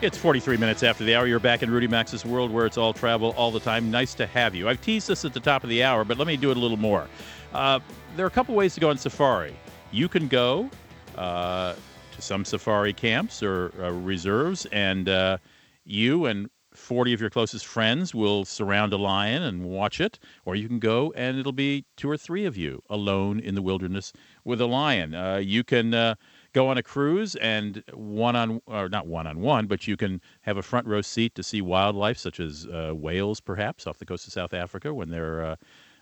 It's 43 minutes after the hour. You're back in Rudy Maxa's world where it's all travel all the time. Nice to have you. I've teased this at the top of the hour, but let me do it a little more. Uh, there are a couple ways to go on safari. You can go uh, to some safari camps or uh, reserves, and uh, you and 40 of your closest friends will surround a lion and watch it, or you can go and it'll be two or three of you alone in the wilderness with a lion. Uh, you can uh, go on a cruise and one on, or not one on one, but you can have a front row seat to see wildlife such as uh, whales, perhaps, off the coast of South Africa when they're uh,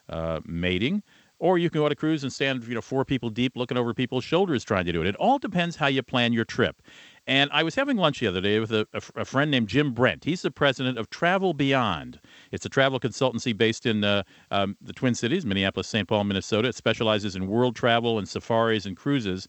uh, mating. Or you can go on a cruise and stand, you know, four people deep, looking over people's shoulders, trying to do it. It all depends how you plan your trip. And I was having lunch the other day with a, a, a friend named Jim Bendt. He's the president of Travel Beyond. It's a travel consultancy based in uh, um, the Twin Cities, Minneapolis, St. Paul, Minnesota. It specializes in world travel and safaris and cruises.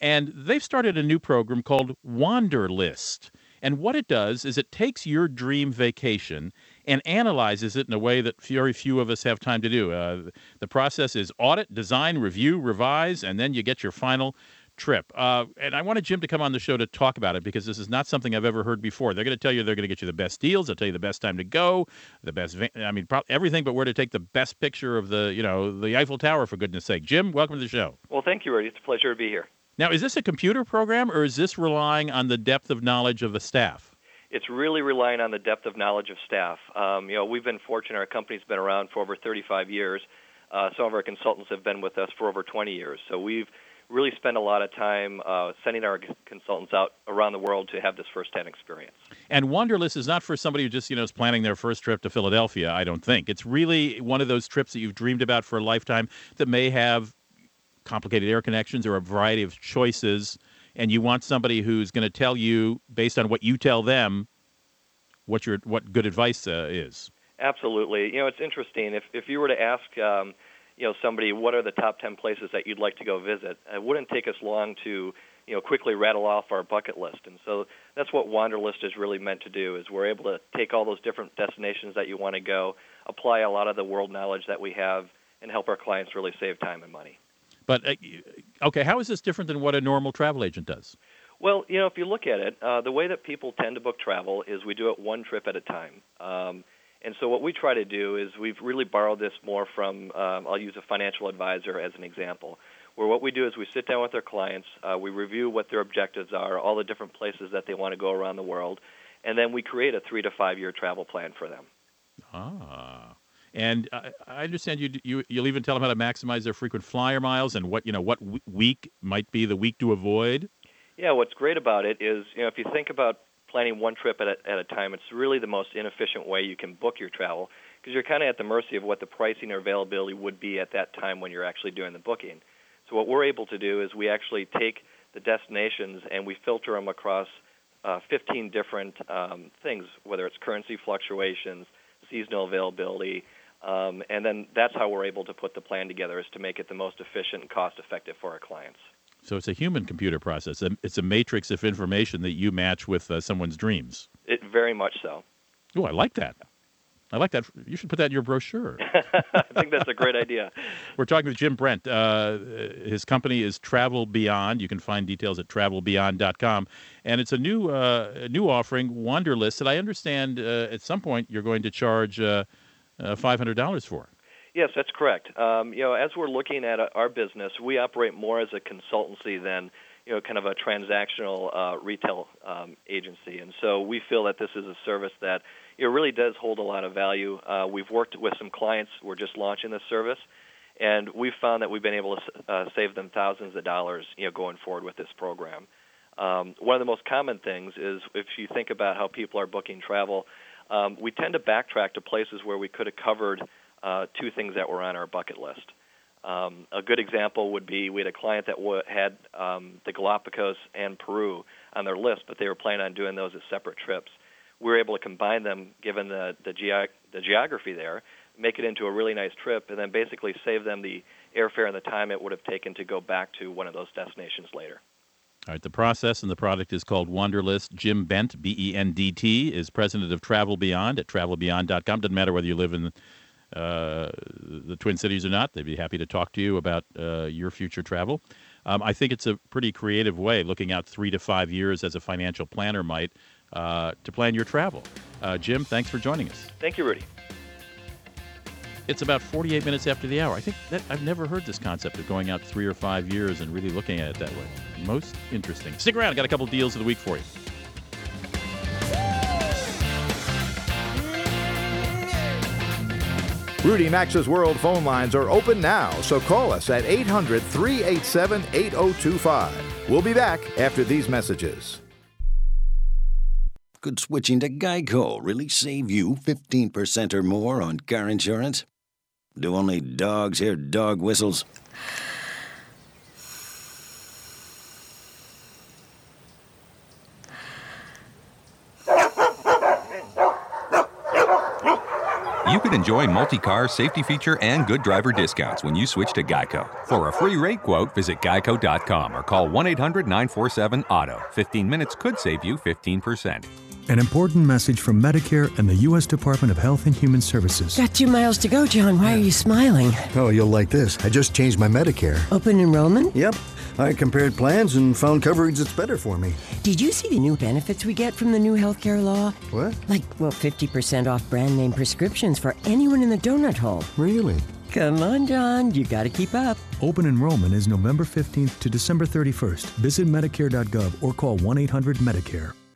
And they've started a new program called Wanderlist. And what it does is it takes your dream vacation and analyzes it in a way that very few of us have time to do. Uh, the process is audit, design, review, revise, and then you get your final trip. Uh, and I wanted Jim to come on the show to talk about it because this is not something I've ever heard before. They're going to tell you they're going to get you the best deals. They'll tell you the best time to go, the best. Va- I mean, pro- everything but where to take the best picture of the, you know, the Eiffel Tower for goodness sake. Jim, welcome to the show. Well, thank you, Rudy. It's a pleasure to be here. Now, is this a computer program or is this relying on the depth of knowledge of the staff? It's really relying on the depth of knowledge of staff. Um, you know, we've been fortunate. Our company's been around for over 35 years. Uh, some of our consultants have been with us for over 20 years. So we've really spent a lot of time uh, sending our consultants out around the world to have this firsthand experience. And Wanderlist is not for somebody who just you know is planning their first trip to Philadelphia. I don't think it's really one of those trips that you've dreamed about for a lifetime that may have complicated air connections or a variety of choices, and you want somebody who's going to tell you based on what you tell them what your what good advice uh, is. Absolutely. You know, it's interesting. If if you were to ask, um, you know, somebody what are the top ten places that you'd like to go visit, it wouldn't take us long to you know quickly rattle off our bucket list. And so that's what Wanderlist is really meant to do. Is we're able to take all those different destinations that you want to go, apply a lot of the world knowledge that we have, and help our clients really save time and money. But uh, okay, how is this different than what a normal travel agent does? Well, you know, if you look at it, uh, the way that people tend to book travel is we do it one trip at a time. Um, and so what we try to do is we've really borrowed this more from, um, I'll use a financial advisor as an example, where what we do is we sit down with our clients, uh, we review what their objectives are, all the different places that they want to go around the world, and then we create a three to five year travel plan for them. Ah. And uh, I understand you, you you'll even tell them how to maximize their frequent flyer miles and what you know what week might be the week to avoid. Yeah, what's great about it is you know if you think about planning one trip at a, at a time, it's really the most inefficient way you can book your travel because you're kind of at the mercy of what the pricing or availability would be at that time when you're actually doing the booking. So what we're able to do is we actually take the destinations and we filter them across uh, 15 different um, things, whether it's currency fluctuations, seasonal availability, um, and then that's how we're able to put the plan together is to make it the most efficient and cost effective for our clients. So it's a human computer process. It's a matrix of information that you match with uh, someone's dreams. It very much so. Oh, I like that. I like that. You should put that in your brochure. I think that's a great idea. We're talking with Jim Bendt. Uh, his company is Travel Beyond. You can find details at travelbeyond.com. And it's a new uh, new offering, Wanderlist, that I understand uh, at some point you're going to charge uh, $500 for. Yes, that's correct. Um, you know, as we're looking at uh, our business, we operate more as a consultancy than you know, kind of a transactional uh, retail um, agency, and so we feel that this is a service that it really does hold a lot of value. Uh, we've worked with some clients. We're just launching this service, and we've found that we've been able to uh, save them thousands of dollars, you know, going forward with this program. Um, one of the most common things is if you think about how people are booking travel, um, we tend to backtrack to places where we could have covered uh, two things that were on our bucket list. Um, a good example would be we had a client that w- had um, the Galapagos and Peru on their list, but they were planning on doing those as separate trips. We were able to combine them, given the the, ge- the geography there, make it into a really nice trip, and then basically save them the airfare and the time it would have taken to go back to one of those destinations later. All right, the process and the product is called Wanderlist. Jim Bendt, B E N D T, is president of Travel Beyond at travelbeyond.com. Doesn't matter whether you live in uh, the Twin Cities or not. They'd be happy to talk to you about uh, your future travel. Um, I think it's a pretty creative way, looking out three to five years as a financial planner might, uh, to plan your travel. Uh, Jim, thanks for joining us. Thank you, Rudy. It's about 48 minutes after the hour. I think that I've never heard this concept of going out three or five years and really looking at it that way. Most interesting. Stick around. I've got a couple deals of the week for you. Rudy Maxa's World phone lines are open now, so call us at 800 387 8025. We'll be back after these messages. Could switching to Geico really save you 15% or more on car insurance? Do only dogs hear dog whistles? You could enjoy multi car safety feature and good driver discounts when you switch to Geico. For a free rate quote, visit geico.com or call 1 800 947 AUTO. 15 minutes could save you 15%. An important message from Medicare and the U.S. Department of Health and Human Services. Got two miles to go, John. Why are you smiling? Oh, you'll like this. I just changed my Medicare. Open enrollment? Yep. I compared plans and found coverage that's better for me. Did you see the new benefits we get from the new healthcare law? What? Like, well, 50% off brand name prescriptions for anyone in the donut hole. Really? Come on, John. You got to keep up. Open enrollment is November 15th to December 31st. Visit Medicare.gov or call 1 800 Medicare.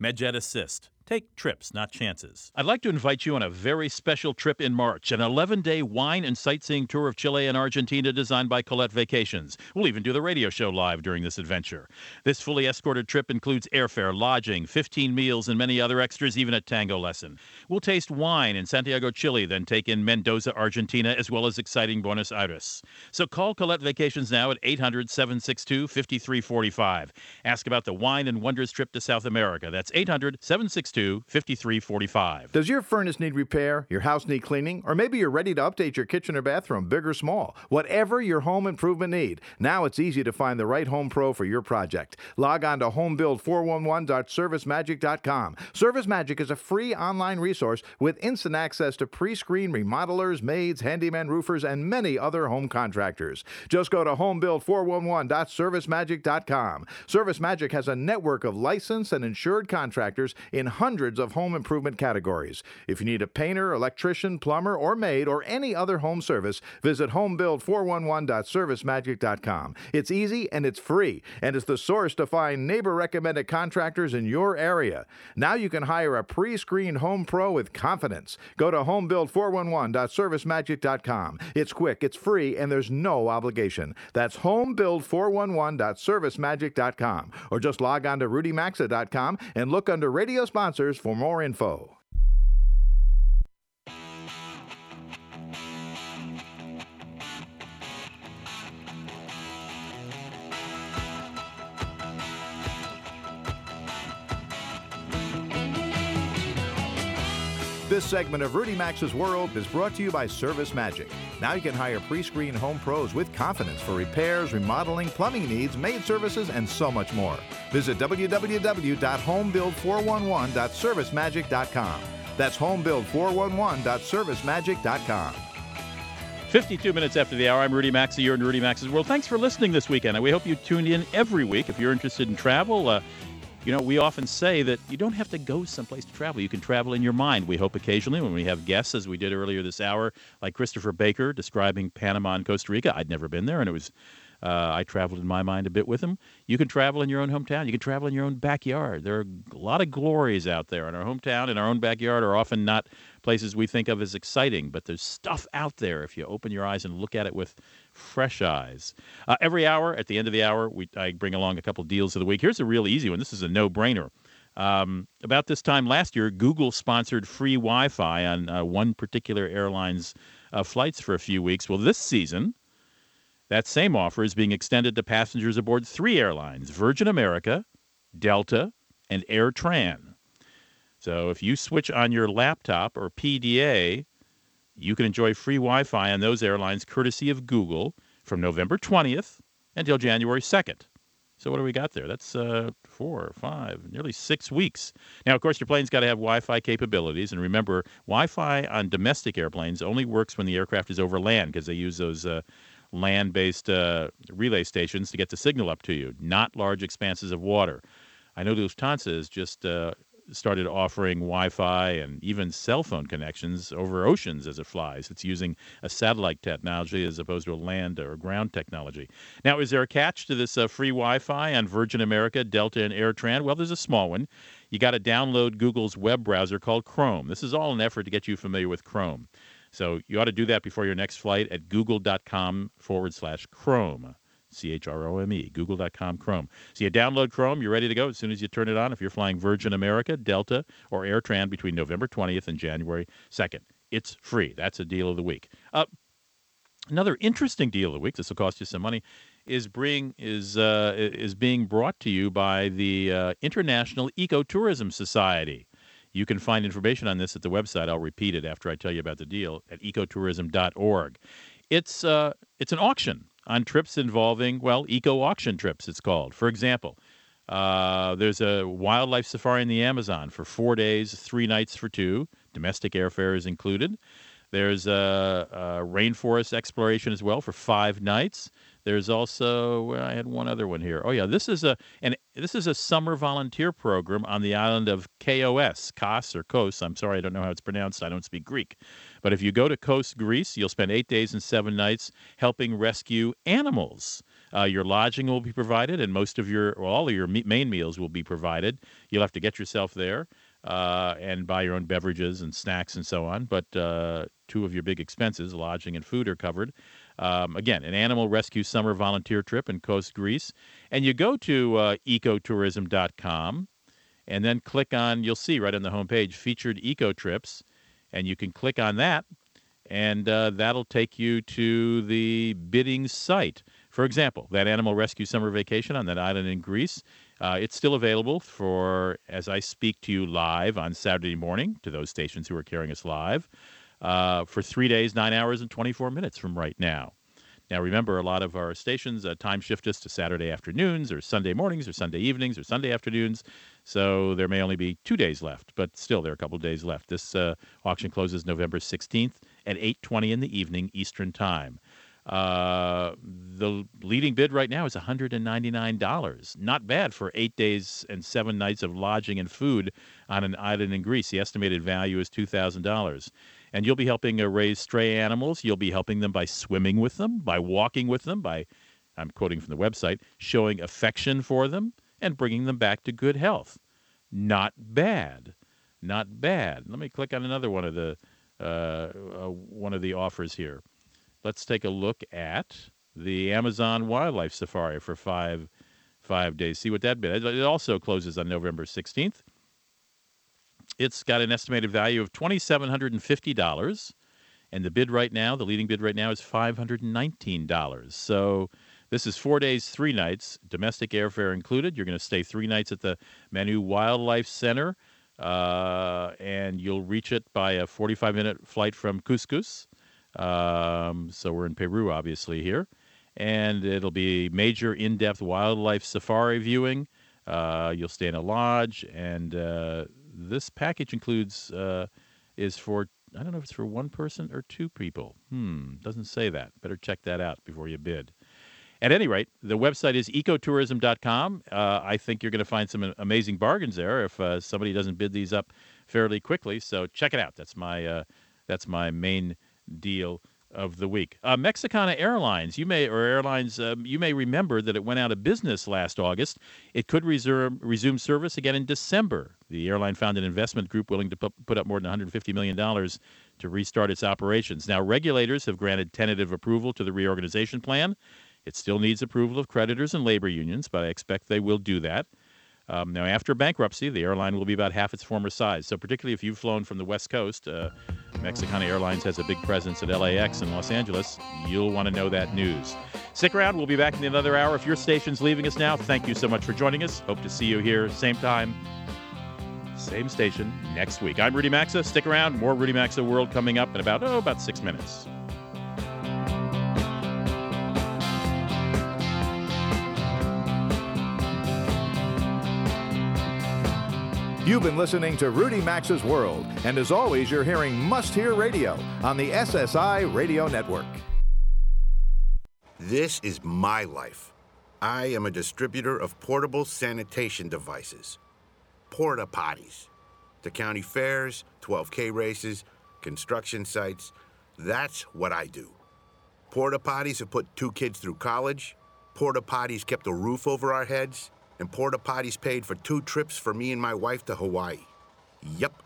MedJet Assist Take trips, not chances. I'd like to invite you on a very special trip in March, an 11 day wine and sightseeing tour of Chile and Argentina designed by Colette Vacations. We'll even do the radio show live during this adventure. This fully escorted trip includes airfare, lodging, 15 meals, and many other extras, even a tango lesson. We'll taste wine in Santiago, Chile, then take in Mendoza, Argentina, as well as exciting Buenos Aires. So call Colette Vacations now at 800 762 5345. Ask about the wine and wonders trip to South America. That's 800 762 5345. Does your furnace need repair? Your house need cleaning? Or maybe you're ready to update your kitchen or bathroom, big or small? Whatever your home improvement need, now it's easy to find the right home pro for your project. Log on to homebuild411.servicemagic.com. ServiceMagic is a free online resource with instant access to pre-screen remodelers, maids, handyman roofers, and many other home contractors. Just go to homebuild411.servicemagic.com. ServiceMagic has a network of licensed and insured contractors in hundreds of home improvement categories. If you need a painter, electrician, plumber, or maid, or any other home service, visit homebuild411.servicemagic.com. It's easy and it's free, and it's the source to find neighbor recommended contractors in your area. Now you can hire a pre screened home pro with confidence. Go to homebuild411.servicemagic.com. It's quick, it's free, and there's no obligation. That's homebuild411.servicemagic.com. Or just log on to rudymaxa.com and look under radio sponsors for more info. This segment of Rudy Maxa's World is brought to you by Service Magic. Now you can hire pre-screen home pros with confidence for repairs, remodeling, plumbing needs, maid services, and so much more. Visit www.homebuild411.servicemagic.com. That's homebuild411.servicemagic.com. 52 minutes after the hour, I'm Rudy Maxa. You're in Rudy Maxa's World. Thanks for listening this weekend. And we hope you tuned in every week. If you're interested in travel, uh, you know, we often say that you don't have to go someplace to travel. You can travel in your mind. We hope occasionally when we have guests, as we did earlier this hour, like Christopher Baker describing Panama and Costa Rica. I'd never been there, and it was uh, I traveled in my mind a bit with him. You can travel in your own hometown. You can travel in your own backyard. There are a lot of glories out there in our hometown. In our own backyard are often not places we think of as exciting, but there's stuff out there if you open your eyes and look at it with fresh eyes. Uh, every hour, at the end of the hour, we I bring along a couple deals of the week. Here's a real easy one. This is a no-brainer. Um, about this time last year, Google sponsored free Wi-Fi on uh, one particular airline's uh, flights for a few weeks. Well, this season, that same offer is being extended to passengers aboard three airlines Virgin America, Delta, and AirTran. So if you switch on your laptop or PDA, you can enjoy free Wi Fi on those airlines courtesy of Google from November 20th until January 2nd. So what do we got there? That's uh, four, five, nearly six weeks. Now, of course, your plane's got to have Wi-Fi capabilities, and remember, Wi-Fi on domestic airplanes only works when the aircraft is over land because they use those uh, land based uh, relay stations to get the signal up to you, not large expanses of water. I know Lufthansa has just uh, started offering Wi Fi and even cell phone connections over oceans as it flies. It's using a satellite technology as opposed to a land or ground technology. Now, is there a catch to this uh, free Wi Fi on Virgin America, Delta, and AirTran? Well, there's a small one. You got to download Google's web browser called Chrome. This is all an effort to get you familiar with Chrome. So you ought to do that before your next flight at google.com forward slash Chrome. C H R O M E, google.com Chrome. So you download Chrome, you're ready to go as soon as you turn it on if you're flying Virgin America, Delta, or AirTran between November 20th and January 2nd. It's free. That's a deal of the week. Uh, another interesting deal of the week, this will cost you some money, is, bring, is, uh, is being brought to you by the uh, International Ecotourism Society. You can find information on this at the website. I'll repeat it after I tell you about the deal at ecotourism.org. It's uh, it's an auction on trips involving well eco auction trips. It's called. For example, uh, there's a wildlife safari in the Amazon for four days, three nights for two. Domestic airfare is included. There's a, a rainforest exploration as well for five nights. There's also well, I had one other one here. Oh yeah, this is a and this is a summer volunteer program on the island of Kos, Kos or Kos. I'm sorry, I don't know how it's pronounced. I don't speak Greek. But if you go to Kos Greece, you'll spend eight days and seven nights helping rescue animals. Uh, your lodging will be provided, and most of your, well, all of your main meals will be provided. You'll have to get yourself there. uh, and buy your own beverages and snacks and so on. But uh, two of your big expenses, lodging and food, are covered. Um, again, an animal rescue summer volunteer trip in Kos Greece. And you go to uh, ecotourism.com and then click on, you'll see right on the homepage, featured eco trips. And you can click on that, and uh, that'll take you to the bidding site. For example, that animal rescue summer vacation on that island in Greece, uh, it's still available for as I speak to you live on Saturday morning to those stations who are carrying us live uh, for three days, nine hours, and 24 minutes from right now. Now, remember, a lot of our stations uh, time shift us to Saturday afternoons or Sunday mornings or Sunday evenings or Sunday afternoons. So there may only be two days left, but still there are a couple of days left. This uh, auction closes November 16th at 8:20 in the evening Eastern Time. Uh, the leading bid right now is $199. Not bad for eight days and seven nights of lodging and food on an island in Greece. The estimated value is $2,000. And you'll be helping uh, raise stray animals. You'll be helping them by swimming with them, by walking with them, by, I'm quoting from the website, showing affection for them and bringing them back to good health. Not bad. Not bad. Let me click on another one of the uh, uh, one of the offers here let's take a look at the Amazon Wildlife Safari for five five days. See what that bid. It also closes on November 16th. It's got an estimated value of $2,750. And the bid right now, the leading bid right now, is $519. So this is four days, three nights, domestic airfare included. You're going to stay three nights at the Manu Wildlife Center, uh, and you'll reach it by a 45 minute flight from Cusco. Um, so we're in Peru, obviously, here. And it'll be major in depth wildlife safari viewing. Uh, you'll stay in a lodge. And uh, this package includes, uh, is for, I don't know if it's for one person or two people. Hmm, doesn't say that. Better check that out before you bid. At any rate, the website is ecotourism.com. Uh, I think you're going to find some amazing bargains there if uh, somebody doesn't bid these up fairly quickly. So check it out. That's my uh, that's my main deal of the week. Uh, Mexicana Airlines, you may or airlines, um, you may remember that it went out of business last August. It could resume resume service again in December. The airline found an investment group willing to put up more than 150 million dollars to restart its operations. Now, regulators have granted tentative approval to the reorganization plan. It still needs approval of creditors and labor unions, but I expect they will do that. Um, now, after bankruptcy, the airline will be about half its former size. So, particularly if you've flown from the West Coast, uh, Mexicana Airlines has a big presence at LAX in Los Angeles. You'll want to know that news. Stick around. We'll be back in another hour. If your station's leaving us now, thank you so much for joining us. Hope to see you here, same time, same station next week. I'm Rudy Maxa. Stick around. More Rudy Maxa World coming up in about, oh, about six minutes. You've been listening to Rudy Maxa's World, and as always, you're hearing Must Hear Radio on the SSI Radio Network. This is my life. I am a distributor of portable sanitation devices, porta potties, to county fairs, 12K races, construction sites. That's what I do. Porta potties have put two kids through college. Porta potties kept a roof over our heads and porta potties paid for two trips for me and my wife to Hawaii. Yep,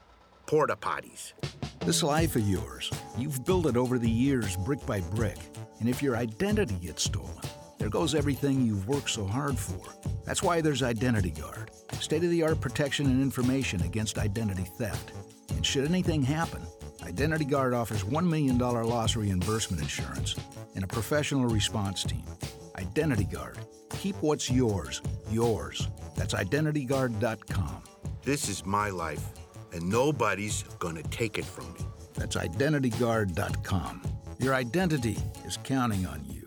porta potties. This life of yours, you've built it over the years, brick by brick. And if your identity gets stolen, there goes everything you've worked so hard for. That's why there's Identity Guard state of the art protection and information against identity theft. And should anything happen, Identity Guard offers $1 million loss reimbursement insurance and a professional response team. Identity Guard Keep what's yours, yours. That's identityguard.com. This is my life, and nobody's gonna take it from me. That's identityguard.com. Your identity is counting on you.